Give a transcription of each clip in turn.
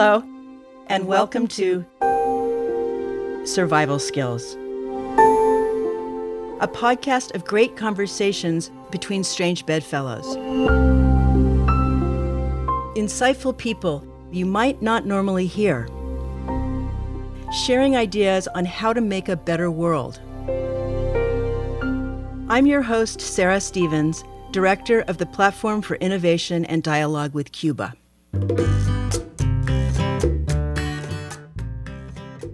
Hello, and welcome to Survival Skills, a podcast of great conversations between strange bedfellows. Insightful people you might not normally hear, sharing ideas on how to make a better world. I'm your host, Sarah Stevens, Director of the Platform for Innovation and Dialogue with Cuba.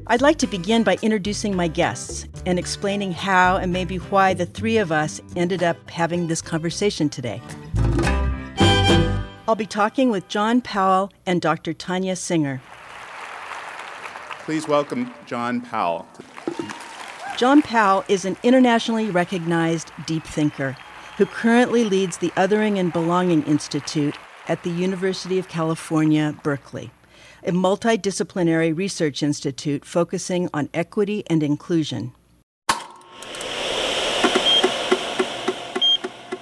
I'd like to begin by introducing my guests and explaining how and maybe why the three of us ended up having this conversation today. I'll be talking with John Powell and Dr. Tania Singer. Please welcome John Powell. John Powell is an internationally recognized deep thinker who currently leads the Othering and Belonging Institute at the University of California, Berkeley a multidisciplinary research institute focusing on equity and inclusion.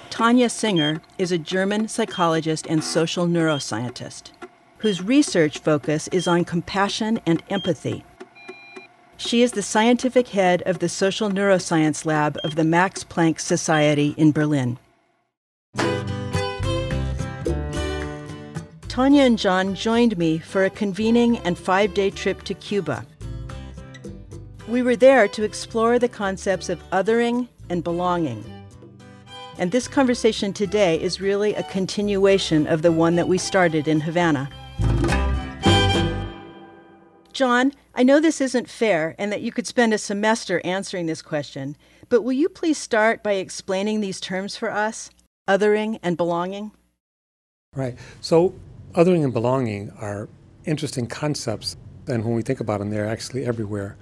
Tania Singer is a German psychologist and social neuroscientist whose research focus is on compassion and empathy. She is the scientific head of the Social Neuroscience Lab of the Max Planck Society in Berlin. Tania and John joined me for a convening and five day trip to Cuba. We were there to explore the concepts of othering and belonging. And this conversation today is really a continuation of the one that we started in Havana. John, I know this isn't fair and that you could spend a semester answering this question, but will you please start by explaining these terms for us othering and belonging? Right. So, Othering and belonging are interesting concepts, and when we think about them, they're actually everywhere.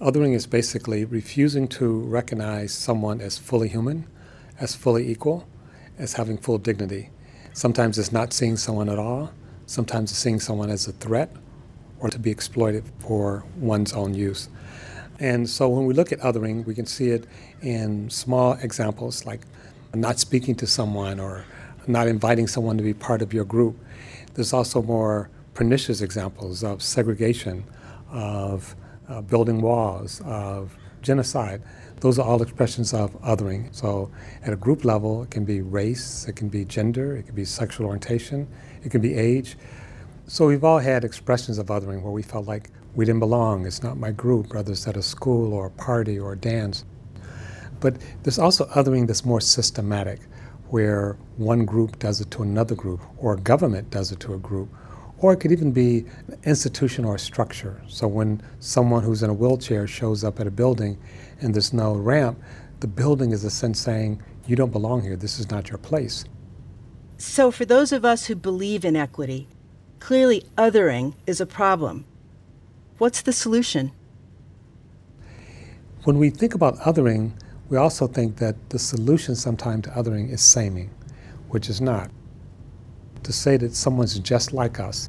Othering is basically refusing to recognize someone as fully human, as fully equal, as having full dignity. Sometimes it's not seeing someone at all, sometimes it's seeing someone as a threat or to be exploited for one's own use. And so when we look at othering, we can see it in small examples like not speaking to someone or not inviting someone to be part of your group. There's also more pernicious examples of segregation, of uh, building walls, of genocide. Those are all expressions of othering. So, at a group level, it can be race, it can be gender, it can be sexual orientation, it can be age. So, we've all had expressions of othering where we felt like we didn't belong, it's not my group, whether it's at a school or a party or a dance. But there's also othering that's more systematic where one group does it to another group, or a government does it to a group, or it could even be an institution or a structure. So when someone who's in a wheelchair shows up at a building and there's no ramp, the building is a sense saying, you don't belong here, this is not your place. So, for those of us who believe in equity, clearly othering is a problem. What's the solution? When we think about othering, we also think that the solution sometimes to othering is saming, which is not. To say that someone's just like us,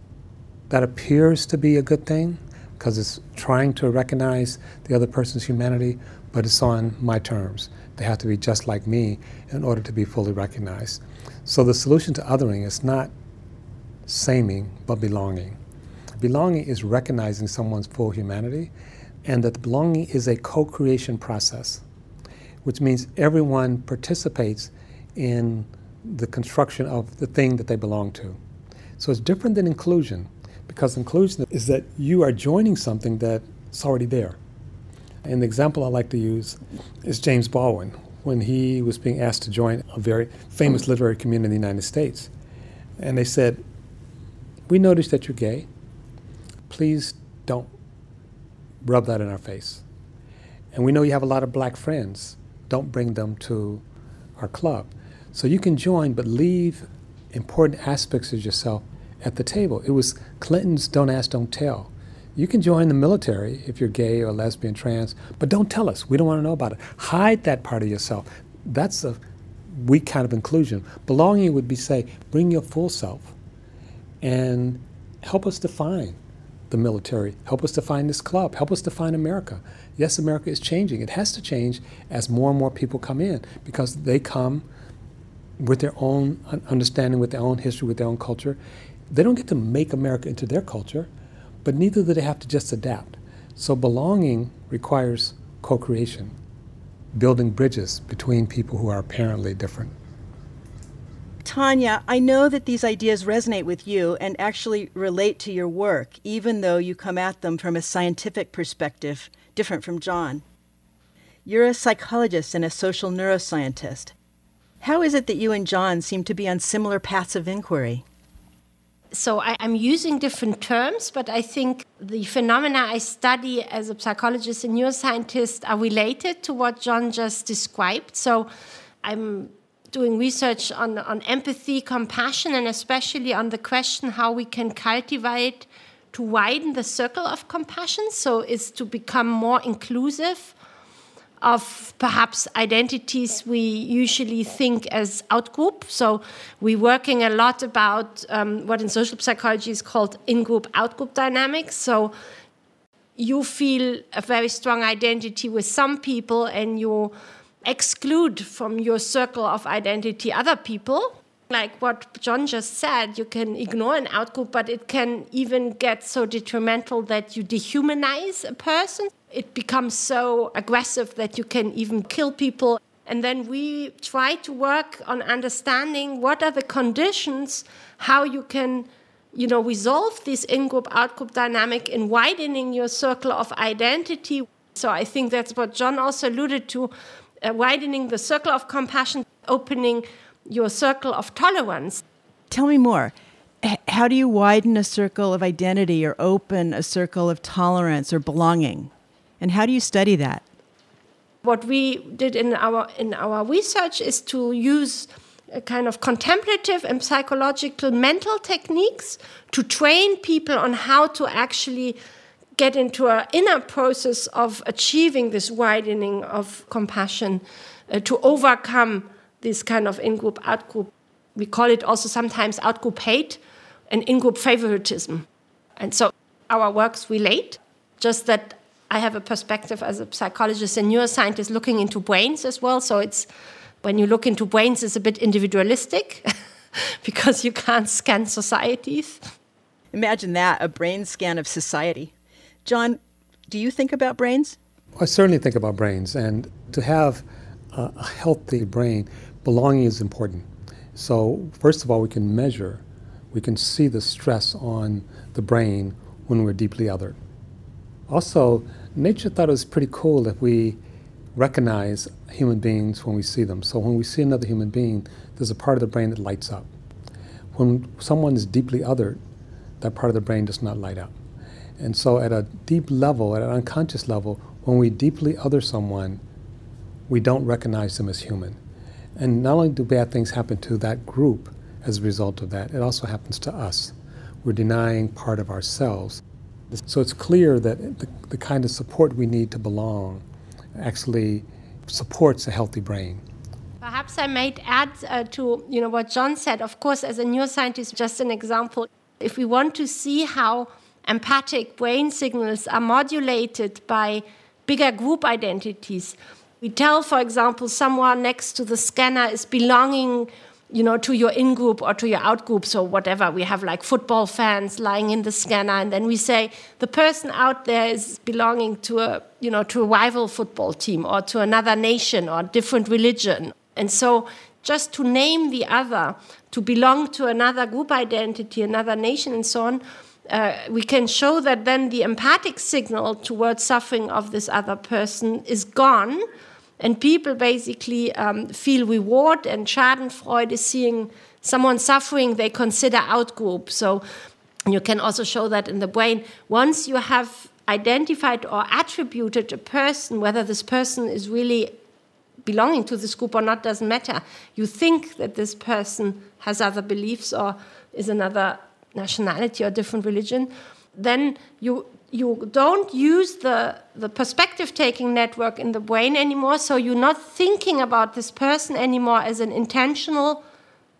that appears to be a good thing because it's trying to recognize the other person's humanity, but it's on my terms. They have to be just like me in order to be fully recognized. So the solution to othering is not saming, but belonging. Belonging is recognizing someone's full humanity, and that belonging is a co creation process which means everyone participates in the construction of the thing that they belong to. So it's different than inclusion, because inclusion is that you are joining something that's already there. And the example I like to use is James Baldwin, when he was being asked to join a very famous literary community in the United States. And they said, We noticed that you're gay. Please don't rub that in our face. And we know you have a lot of black friends don't bring them to our club. So you can join, but leave important aspects of yourself at the table. It was Clinton's don't ask, don't tell. You can join the military if you're gay or lesbian, trans, but don't tell us. We don't want to know about it. Hide that part of yourself. That's a weak kind of inclusion. Belonging would be say, bring your full self and help us define the military, help us define this club, help us define America. Yes, America is changing. It has to change as more and more people come in because they come with their own understanding, with their own history, with their own culture. They don't get to make America into their culture. but neither do they have to just adapt. So belonging requires co creation, building bridges between people who are apparently different. Tania, I know that these ideas resonate with you and actually relate to your work, even though you come at them from a scientific perspective different from John. You're a psychologist and a social neuroscientist. How is it that you and John seem to be on similar paths of inquiry? So I, am using different terms, but I think the phenomena I study as a psychologist and neuroscientist are related to what John just described. So I'm doing research on, on empathy, compassion, and especially on the question how we can cultivate to widen the circle of compassion, so is to become more inclusive of perhaps identities we usually think as outgroup. So we're working a lot about um, what in social psychology is called in-group, out-group dynamics. So you feel a very strong identity with some people and you exclude from your circle of identity other people. Like what John just said, you can ignore an outgroup, but it can even get so detrimental that you dehumanize a person. It becomes so aggressive that you can even kill people. And then we try to work on understanding what are the conditions, how you can you know, resolve this in-group, out-group dynamic in widening your circle of identity. So I think that's what John also alluded to uh, widening the circle of compassion, opening your circle of tolerance. Tell me more. H- how do you widen a circle of identity or open a circle of tolerance or belonging? And how do you study that? What we did in our in our research is to use a kind of contemplative and psychological mental techniques to train people on how to actually get into an inner process of achieving this widening of compassion uh, to overcome this kind of in group, out group. We call it also sometimes out group hate and in group favoritism. And so our works relate, just that I have a perspective as a psychologist and neuroscientist looking into brains as well. So it's when you look into brains, it's a bit individualistic because you can't scan societies. Imagine that a brain scan of society. John, do you think about brains? I certainly think about brains, and to have a healthy brain, belonging is important. So, first of all, we can measure, we can see the stress on the brain when we're deeply othered. Also, nature thought it was pretty cool if we recognize human beings when we see them. So, when we see another human being, there's a part of the brain that lights up. When someone is deeply othered, that part of the brain does not light up. And so, at a deep level, at an unconscious level, when we deeply other someone, we don't recognize them as human. And not only do bad things happen to that group as a result of that, it also happens to us. We're denying part of ourselves. So it's clear that the, the kind of support we need to belong actually supports a healthy brain. Perhaps I might add uh, to you know what John said. Of course, as a neuroscientist, just an example. If we want to see how empathic brain signals are modulated by bigger group identities. We tell, for example, someone next to the scanner is belonging you know, to your in group or to your out group, so whatever. We have like football fans lying in the scanner, and then we say the person out there is belonging to a, you know, to a rival football team or to another nation or different religion. And so just to name the other, to belong to another group identity, another nation, and so on, uh, we can show that then the empathic signal towards suffering of this other person is gone, and people basically um, feel reward. And Schadenfreude is seeing someone suffering, they consider outgroup. So you can also show that in the brain. Once you have identified or attributed a person, whether this person is really belonging to this group or not doesn't matter. You think that this person has other beliefs or is another nationality or different religion, then you you don't use the, the perspective taking network in the brain anymore, so you're not thinking about this person anymore as an intentional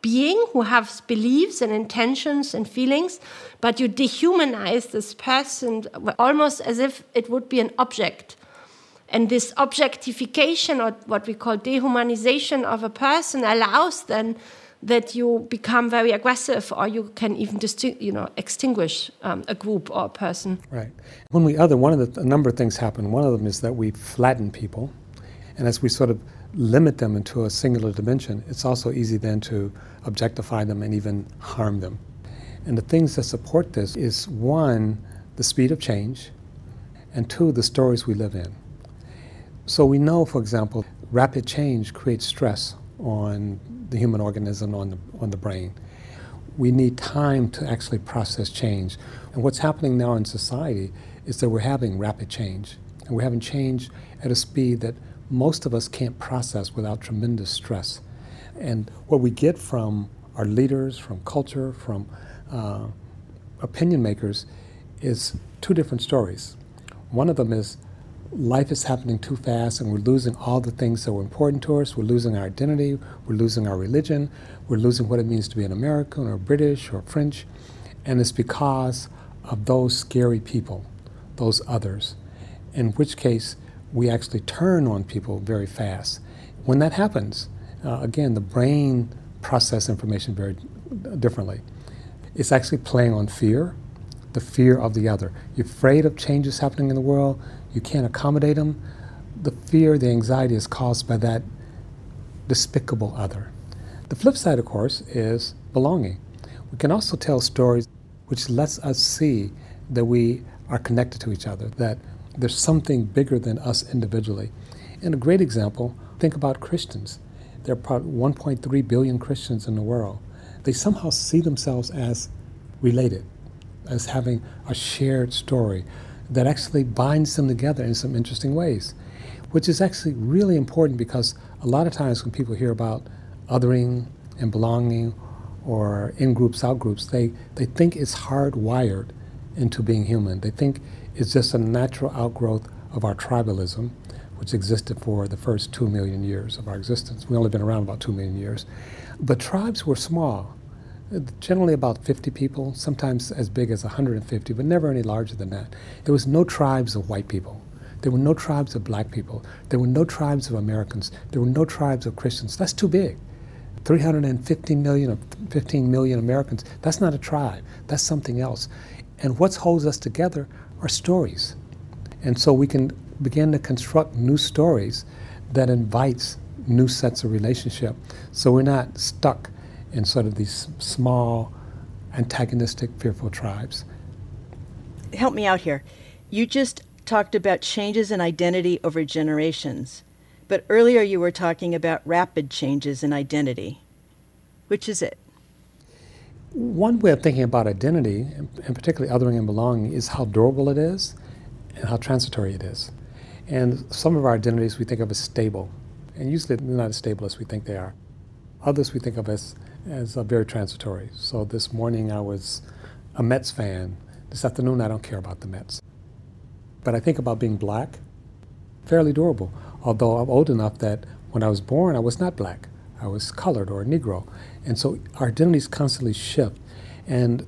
being who has beliefs and intentions and feelings, but you dehumanize this person almost as if it would be an object. And this objectification, or what we call dehumanization of a person, allows then that you become very aggressive or you can even you know, extinguish um, a group or a person. Right. When we other, one of the, a number of things happen. One of them is that we flatten people. And as we sort of limit them into a singular dimension, it's also easy then to objectify them and even harm them. And the things that support this is one, the speed of change, and two, the stories we live in. So we know, for example, rapid change creates stress on the human organism, on the, on the brain. We need time to actually process change. And what's happening now in society is that we're having rapid change. And we're having change at a speed that most of us can't process without tremendous stress. And what we get from our leaders, from culture, from uh, opinion makers is two different stories. One of them is life is happening too fast and we're losing all the things that were important to us. We're losing our identity, we're losing our religion, we're losing what it means to be an American or British or French. And it's because of those scary people, those others, in which case we actually turn on people very fast. When that happens, uh, again, the brain processes information very differently. It's actually playing on fear, the fear of the other. You're afraid of changes happening in the world, you can't accommodate them. The fear, the anxiety is caused by that despicable other. The flip side, of course, is belonging. We can also tell stories which lets us see that we are connected to each other, that there's something bigger than us individually. And a great example, think about Christians. There are about 1.3 billion Christians in the world. They somehow see themselves as related, as having a shared story, that actually binds them together in some interesting ways, which is actually really important because a lot of times when people hear about othering and belonging or in groups, out groups, they, they think it's hardwired into being human. They think it's just a natural outgrowth of our tribalism, which existed for the first two million years of our existence. We've only been around about two million years. But tribes were small generally about 50 people, sometimes as big as 150, but never any larger than that. There was no tribes of white people. There were no tribes of black people. There were no tribes of Americans. There were no tribes of Christians. That's too big. 350 million or 15 million Americans, that's not a tribe. That's something else. And what holds us together are stories. And so we can begin to construct new stories that invites new sets of relationship. So we're not stuck in sort of these small, antagonistic, fearful tribes. Help me out here. You just talked about changes in identity over generations, but earlier you were talking about rapid changes in identity. Which is it? One way of thinking about identity, and particularly othering and belonging, is how durable it is and how transitory it is. And some of our identities we think of as stable, and usually they're not as stable as we think they are. Others we think of as as a very transitory. So this morning I was a Mets fan. This afternoon I don't care about the Mets. But I think about being black, fairly durable. Although I'm old enough that when I was born I was not black. I was colored or Negro. And so our identities constantly shift. And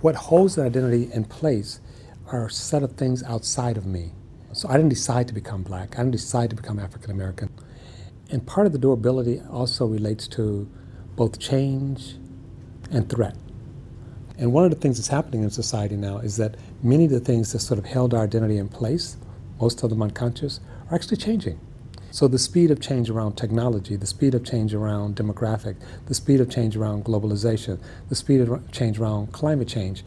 what holds that identity in place are a set of things outside of me. So I didn't decide to become black. I didn't decide to become African American. And part of the durability also relates to both change and threat. And one of the things that's happening in society now is that many of the things that sort of held our identity in place, most of them unconscious, are actually changing. So the speed of change around technology, the speed of change around demographic, the speed of change around globalization, the speed of change around climate change,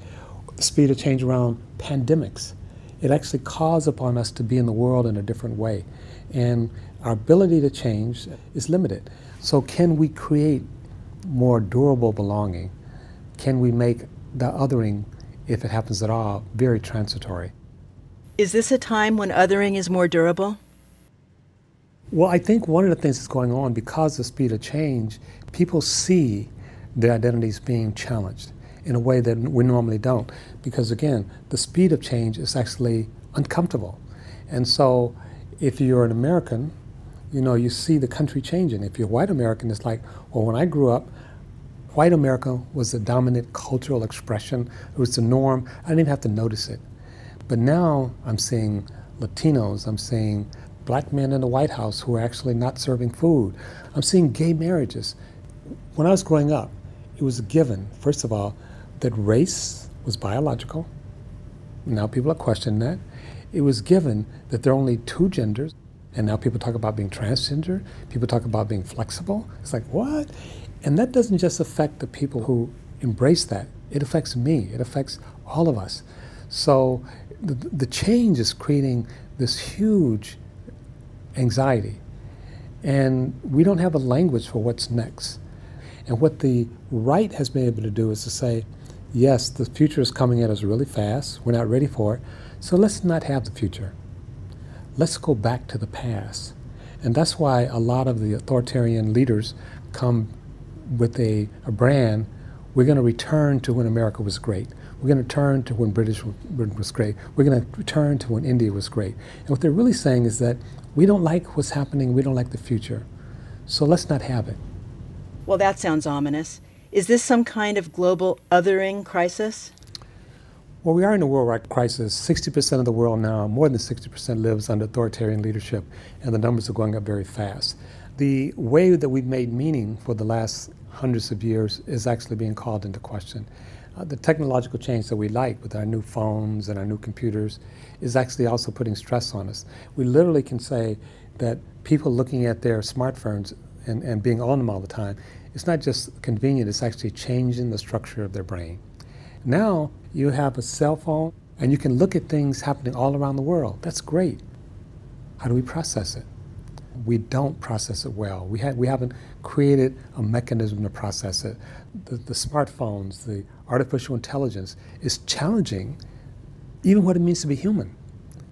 the speed of change around pandemics, it actually calls upon us to be in the world in a different way. And our ability to change is limited. So can we create more durable belonging, can we make the othering, if it happens at all, very transitory? Is this a time when othering is more durable? Well, I think one of the things that's going on because of the speed of change, people see their identities being challenged in a way that we normally don't. Because again, the speed of change is actually uncomfortable. And so if you're an American, you know, you see the country changing. If you're a white American, it's like, well, when I grew up, white America was the dominant cultural expression. It was the norm. I didn't even have to notice it. But now I'm seeing Latinos, I'm seeing black men in the White House who are actually not serving food. I'm seeing gay marriages. When I was growing up, it was a given, first of all, that race was biological. Now people are questioning that. It was given that there are only two genders, and now people talk about being transgender, people talk about being flexible. It's like, what? And that doesn't just affect the people who embrace that, it affects me, it affects all of us. So the, the change is creating this huge anxiety. And we don't have a language for what's next. And what the right has been able to do is to say, yes, the future is coming at us really fast. We're not ready for it. So let's not have the future. Let's go back to the past. And that's why a lot of the authoritarian leaders come with a, a brand. We're going to return to when America was great. We're going to turn to when British was great. We're going to return to when India was great. And what they're really saying is that we don't like what's happening. We don't like the future. So let's not have it. Well, that sounds ominous. Is this some kind of global othering crisis? Well, we are in a worldwide crisis. 60% of the world now, more than 60%, lives under authoritarian leadership, and the numbers are going up very fast. The way that we've made meaning for the last hundreds of years is actually being called into question. Uh, the technological change that we like with our new phones and our new computers is actually also putting stress on us. We literally can say that people looking at their smartphones and, and being on them all the time, it's not just convenient, it's actually changing the structure of their brain. Now you have a cell phone and you can look at things happening all around the world. That's great. How do we process it? We don't process it well. We, ha- we haven't created a mechanism to process it. The, the smartphones, the artificial intelligence is challenging even what it means to be human.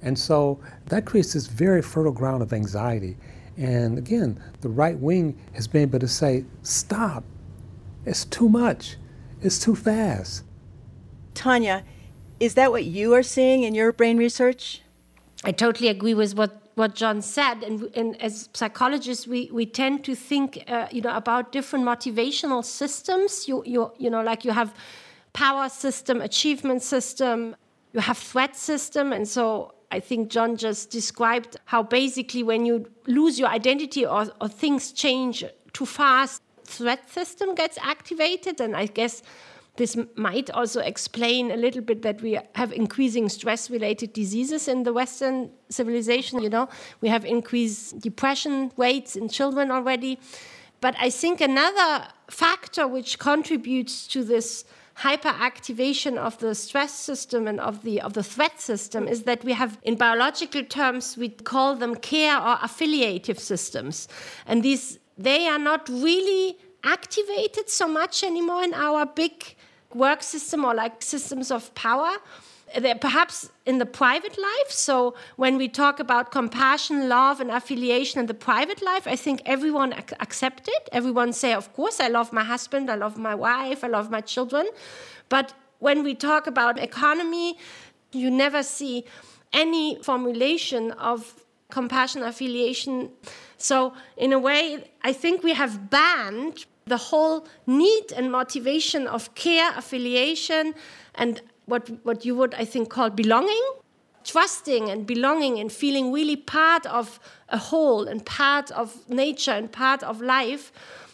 And so that creates this very fertile ground of anxiety. And again, the right wing has been able to say, stop, it's too much, it's too fast. Tania, is that what you are seeing in your brain research? I totally agree with what what John said, and, and as psychologists, we, we tend to think, uh, you know, about different motivational systems. You, you, you know, like you have power system, achievement system, you have threat system. And so I think John just described how basically when you lose your identity or, or things change too fast, threat system gets activated. And I guess this might also explain a little bit that we have increasing stress related diseases in the Western civilization. You know, we have increased depression rates in children already. But I think another factor which contributes to this hyperactivation of the stress system and of the of the threat system is that we have in biological terms we call them care or affiliative systems and these they are not really activated so much anymore in our big work system or like systems of power they're perhaps in the private life. So when we talk about compassion, love, and affiliation in the private life, I think everyone ac- accept it. Everyone say, of course, I love my husband, I love my wife, I love my children. But when we talk about economy, you never see any formulation of compassion affiliation. So in a way, I think we have banned the whole need and motivation of care, affiliation, and what, what you would, I think, call belonging, trusting and belonging and feeling really part of a whole and part of nature and part of life,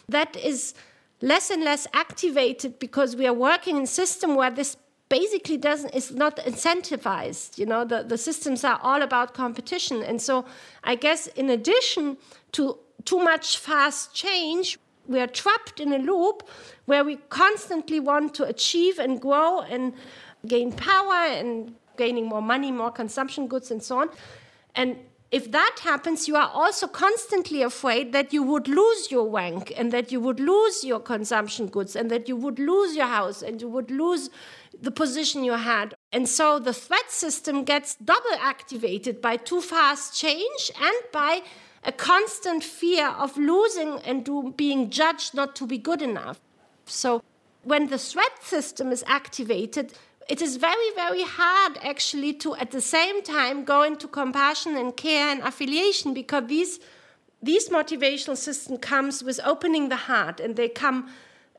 that is less and less activated because we are working in a system where this basically doesn't is not incentivized you know? The, the systems are all about competition. And so i guess in addition to too much fast change we are trapped in a loop where we constantly want to achieve and grow and gain power and gaining more money, more consumption goods, and so on. And if that happens, you are also constantly afraid that you would lose your rank and that you would lose your consumption goods and that you would lose your house and you would lose the position you had. And so the threat system gets double activated by too fast change and by a constant fear of losing and do, being judged not to be good enough. So when the threat system is activated, it is very, very hard actually to at the same time go into compassion and care and affiliation because these these motivational system comes with opening the heart and they come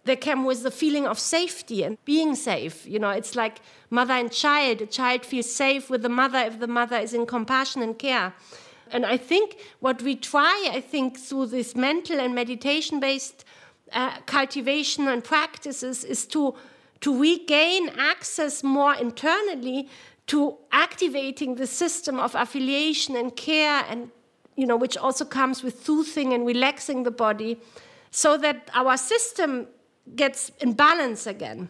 they come with the feeling of safety and being safe. You know, it's like mother and child. A child feels safe with the mother if the mother is in compassion and care. And I think what we try, I think, through this mental and meditation based uh, cultivation and practices is to, to regain access more internally to activating the system of affiliation and care and you know which also comes with soothing and relaxing the body so that our system gets in balance again.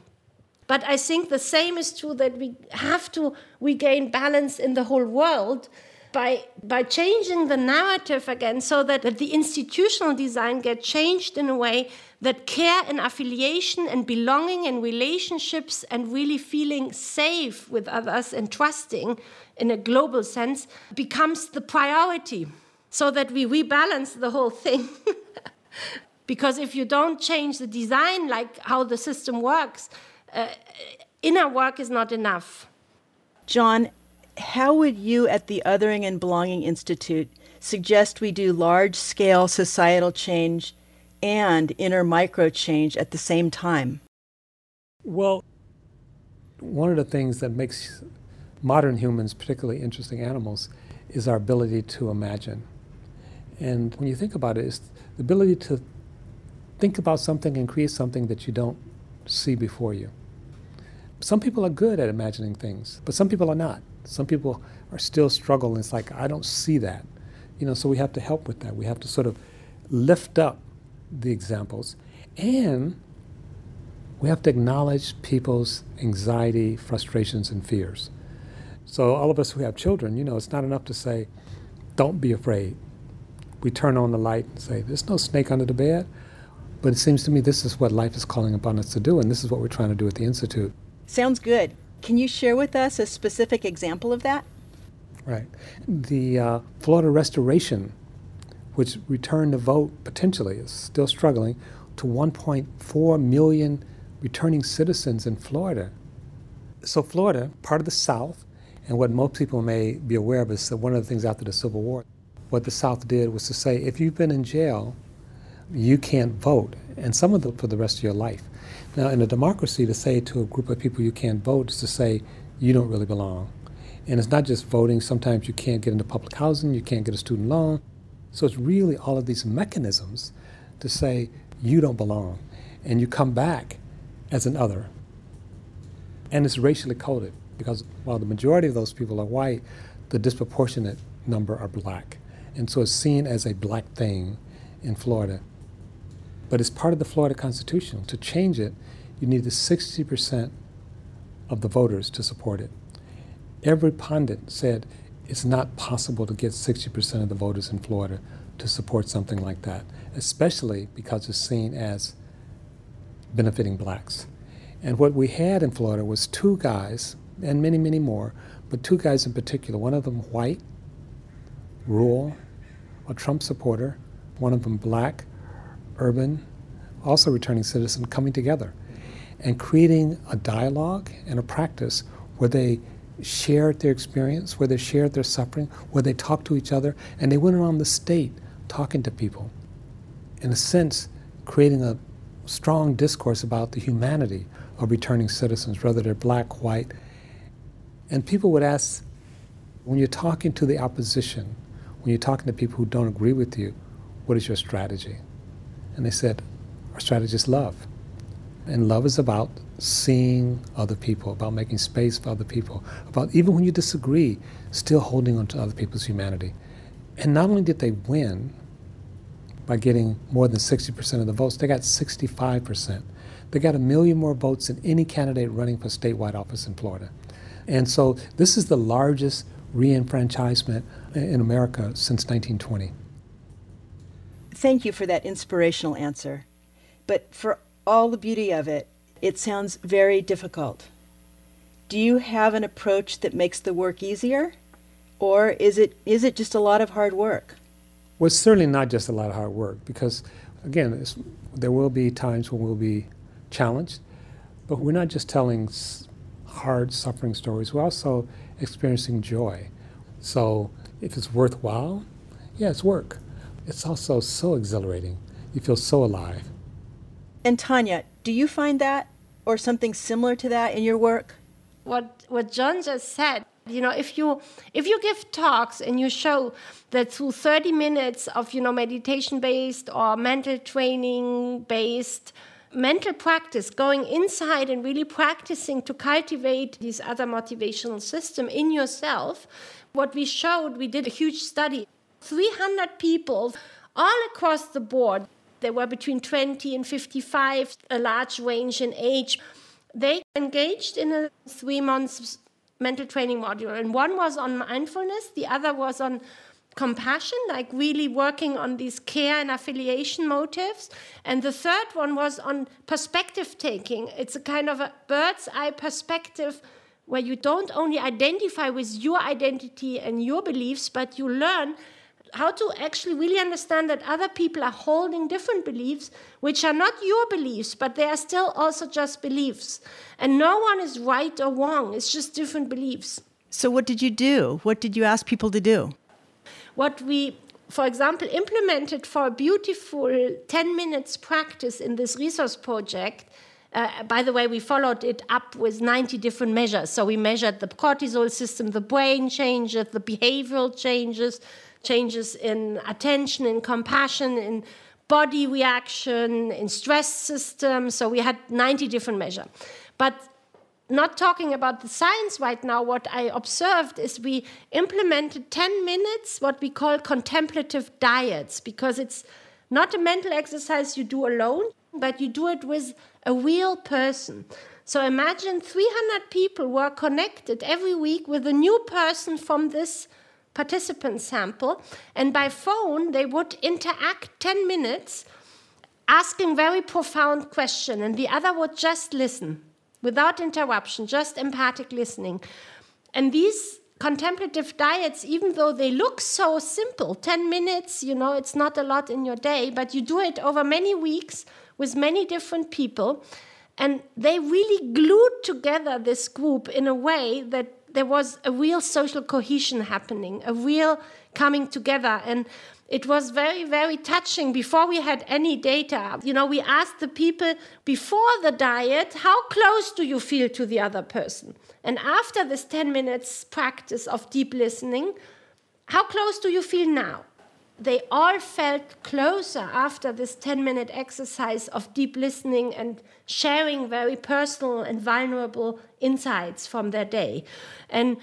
But i think the same is true that we have to regain balance in the whole world by, by changing the narrative again so that, that the institutional design get changed in a way that care and affiliation and belonging and relationships and really feeling safe with others and trusting in a global sense becomes the priority so that we rebalance the whole thing. because if you don't change the design, like how the system works, uh, inner work is not enough. John, how would you at the Othering and Belonging Institute suggest we do large scale societal change and inner micro change at the same time? Well, one of the things that makes modern humans particularly interesting animals is our ability to imagine. And when you think about it, it's the ability to think about something and create something that you don't see before you. Some people are good at imagining things, but some people are not. Some people are still struggling. It's like, I don't see that. You know, so we have to help with that. We have to sort of lift up the examples. And we have to acknowledge people's anxiety, frustrations, and fears. So, all of us who have children, you know, it's not enough to say, don't be afraid. We turn on the light and say, there's no snake under the bed. But it seems to me this is what life is calling upon us to do, and this is what we're trying to do at the Institute. Sounds good. Can you share with us a specific example of that? Right. The uh, Florida Restoration, which returned the vote potentially, is still struggling, to 1.4 million returning citizens in Florida. So, Florida, part of the South, and what most people may be aware of is that one of the things after the Civil War, what the South did was to say if you've been in jail, you can't vote, and some of them for the rest of your life. Now, in a democracy, to say to a group of people you can't vote is to say you don't really belong. And it's not just voting, sometimes you can't get into public housing, you can't get a student loan. So it's really all of these mechanisms to say you don't belong. And you come back as an other. And it's racially coded because while the majority of those people are white, the disproportionate number are black. And so it's seen as a black thing in Florida. But it's part of the Florida Constitution. To change it, you need the 60% of the voters to support it. Every pundit said it's not possible to get 60% of the voters in Florida to support something like that, especially because it's seen as benefiting blacks. And what we had in Florida was two guys, and many, many more, but two guys in particular, one of them white, rural, a Trump supporter, one of them black, urban, also returning citizen, coming together and creating a dialogue and a practice where they shared their experience, where they shared their suffering, where they talked to each other, and they went around the state talking to people. In a sense, creating a strong discourse about the humanity of returning citizens, whether they're black, white. And people would ask, when you're talking to the opposition, when you're talking to people who don't agree with you, what is your strategy? And they said, Our strategy is love. And love is about seeing other people, about making space for other people, about even when you disagree, still holding on to other people's humanity. And not only did they win by getting more than 60% of the votes, they got 65%. They got a million more votes than any candidate running for statewide office in Florida. And so this is the largest reenfranchisement in America since 1920. Thank you for that inspirational answer. But for all the beauty of it, it sounds very difficult. Do you have an approach that makes the work easier? Or is it, is it just a lot of hard work? Well, it's certainly not just a lot of hard work because, again, there will be times when we'll be challenged, but we're not just telling hard suffering stories, we're also experiencing joy. So if it's worthwhile, yeah, it's work. It's also so exhilarating. You feel so alive. And Tania, do you find that or something similar to that in your work? What, what John just said You know, if you if you give talks and you show that through 30 minutes of you know meditation based or mental training based mental practice, going inside and really practicing to cultivate this other motivational system in yourself, what we showed, we did a huge study, 300 people all across the board. They were between 20 and 55, a large range in age. They engaged in a three months mental training module, and one was on mindfulness, the other was on compassion, like really working on these care and affiliation motives. And the third one was on perspective taking. It's a kind of a bird's eye perspective where you don't only identify with your identity and your beliefs, but you learn how to actually really understand that other people are holding different beliefs, which are not your beliefs, but they are still also just beliefs. And no one is right or wrong, it's just different beliefs. So, what did you do? What did you ask people to do? What we for example, implemented for a beautiful 10 minutes practice in this resource project. Uh, by the way, we followed it up with 90 different measures. So we measured the cortisol system, the brain changes, the behavioral changes, changes in attention, in compassion, in body reaction, in stress system. So we had 90 different measures. But not talking about the science right now, what I observed is we implemented 10 minutes, what we call contemplative dyads, because it's not a mental exercise you do alone, but you do it with a real person. So imagine 300 people were connected every week with a new person from this participant sample, and by phone they would interact 10 minutes asking very profound questions, and the other would just listen without interruption, just empathic listening. And these contemplative dyads, even though they look so simple 10 minutes, you know, it's not a lot in your day, but you do it over many weeks with many different people. And they really glued together this group in a way that there was a real social cohesion happening, a real coming together. And it was very, very touching before we had any data. You know, we asked the people before the dyad, how close do you feel to the other person? And after this 10 minutes practice of deep listening, how close do you feel now? They all felt closer after this 10 minute exercise of deep listening and sharing very personal and vulnerable insights from their day. And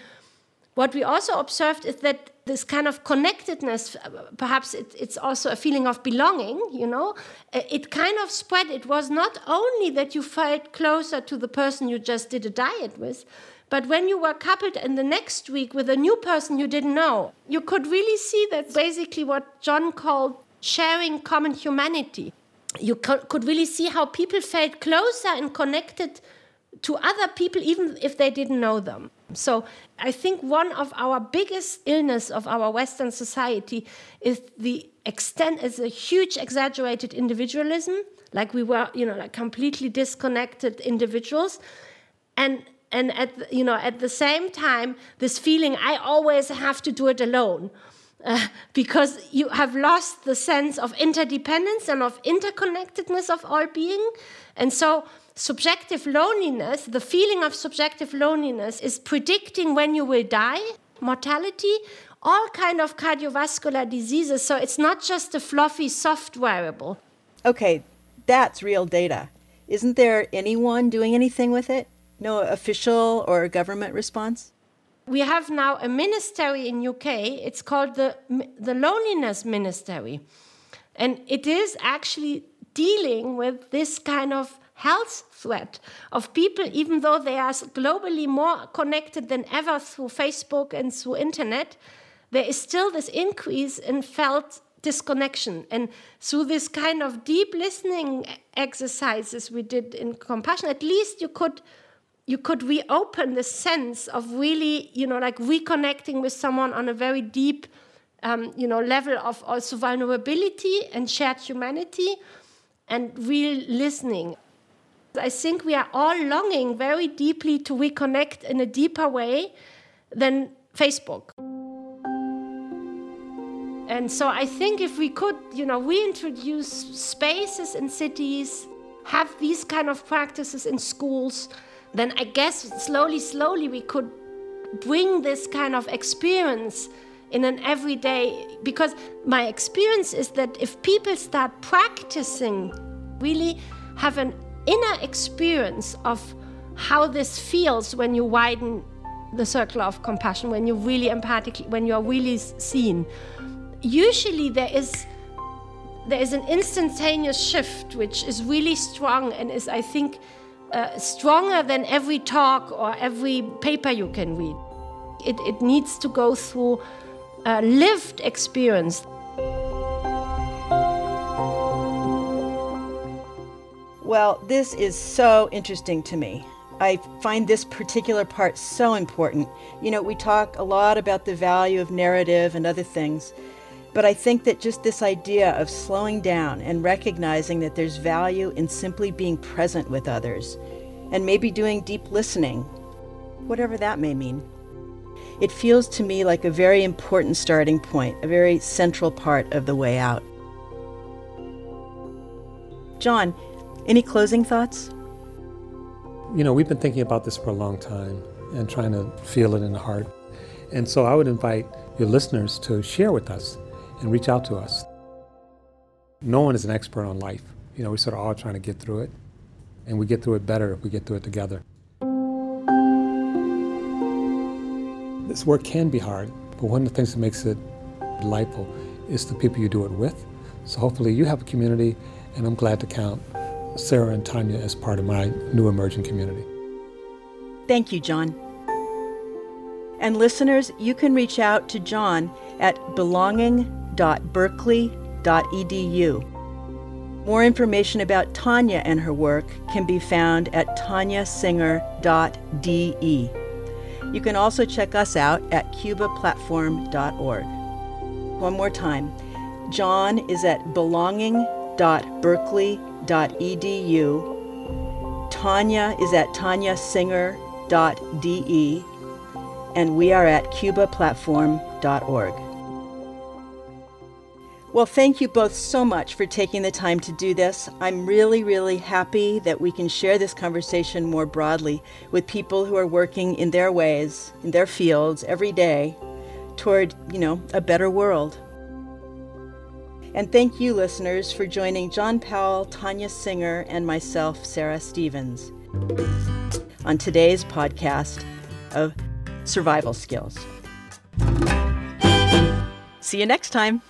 what we also observed is that this kind of connectedness, perhaps it, it's also a feeling of belonging, you know, uh, it kind of spread. It was not only that you felt closer to the person you just did a dyad with, but when you were coupled in the next week with a new person you didn't know, you could really see that basically what John called sharing common humanity. You could really see how people felt closer and connected to other people, even if they didn't know them. So I think one of our biggest illness of our Western society is the extent is a huge exaggerated individualism, like we were, you know, like completely disconnected individuals, and and at you know at the same time this feeling I always have to do it alone. Uh, because you have lost the sense of interdependence and of interconnectedness of all being. And so subjective loneliness, the feeling of subjective loneliness, is predicting when you will die, mortality, all kind of cardiovascular diseases. So it's not just a fluffy soft wearable. Okay, that's real data. Isn't there anyone doing anything with it? No official or government response? We have now a ministry in UK. It's called the the loneliness ministry, and it is actually dealing with this kind of health threat of people, even though they are globally more connected than ever through Facebook and through internet, there is still this increase in felt disconnection. And through this kind of deep listening exercises we did in compassion, at least you could you could reopen the sense of really, you know, like reconnecting with someone on a very deep, um, you know, level of also vulnerability and shared humanity and real listening. I think we are all longing very deeply to reconnect in a deeper way than Facebook. And so I think if we could, you know, reintroduce spaces in cities, have these kind of practices in schools, then I guess slowly, slowly we could bring this kind of experience in an everyday because my experience is that if people start practicing really have an inner experience of how this feels when you widen the circle of compassion when you really empathically when you are really seen. Usually there is there is an instantaneous shift which is really strong and is i think uh, stronger than every talk or every paper you can read. It, it needs to go through a lived experience. Well this is so interesting to me. I find this particular part so important. You know, we talk a lot about the value of narrative and other things, but I think that just this idea of slowing down and recognizing that there's value in simply being present with others and maybe doing deep listening, whatever that may mean. It feels to me like a very important starting point, a very central part of the way out. John, any closing thoughts? you know, we've been thinking about this for a long time and trying to feel it in the heart. And so I would invite your listeners to share with us and reach out to us. No one is an expert on life. You know, we're sort of all trying to get through it, and we get through it better if we get through it together. This work can be hard, but one of the things that makes it delightful is the people you do it with. So hopefully you have a community, and I'm glad to count Sarah and Tania as part of my new emerging community. Thank you, John. And listeners, you can reach out to John at belonging.berkeley.edu. More information about Tania and her work can be found at taniasinger.de. You can also check us out at cubaplatform.org. One more time, John is at belonging.berkeley.edu. Tania is at taniasinger.de. And we are at cubaplatform.org. Well, thank you both so much for taking the time to do this. I'm really, really happy that we can share this conversation more broadly with people who are working in their ways, in their fields every day toward, you know, a better world. And thank you, listeners, for joining John Powell, Tania Singer, and myself, Sarah Stevens, on today's podcast of Survival Skills. See you next time.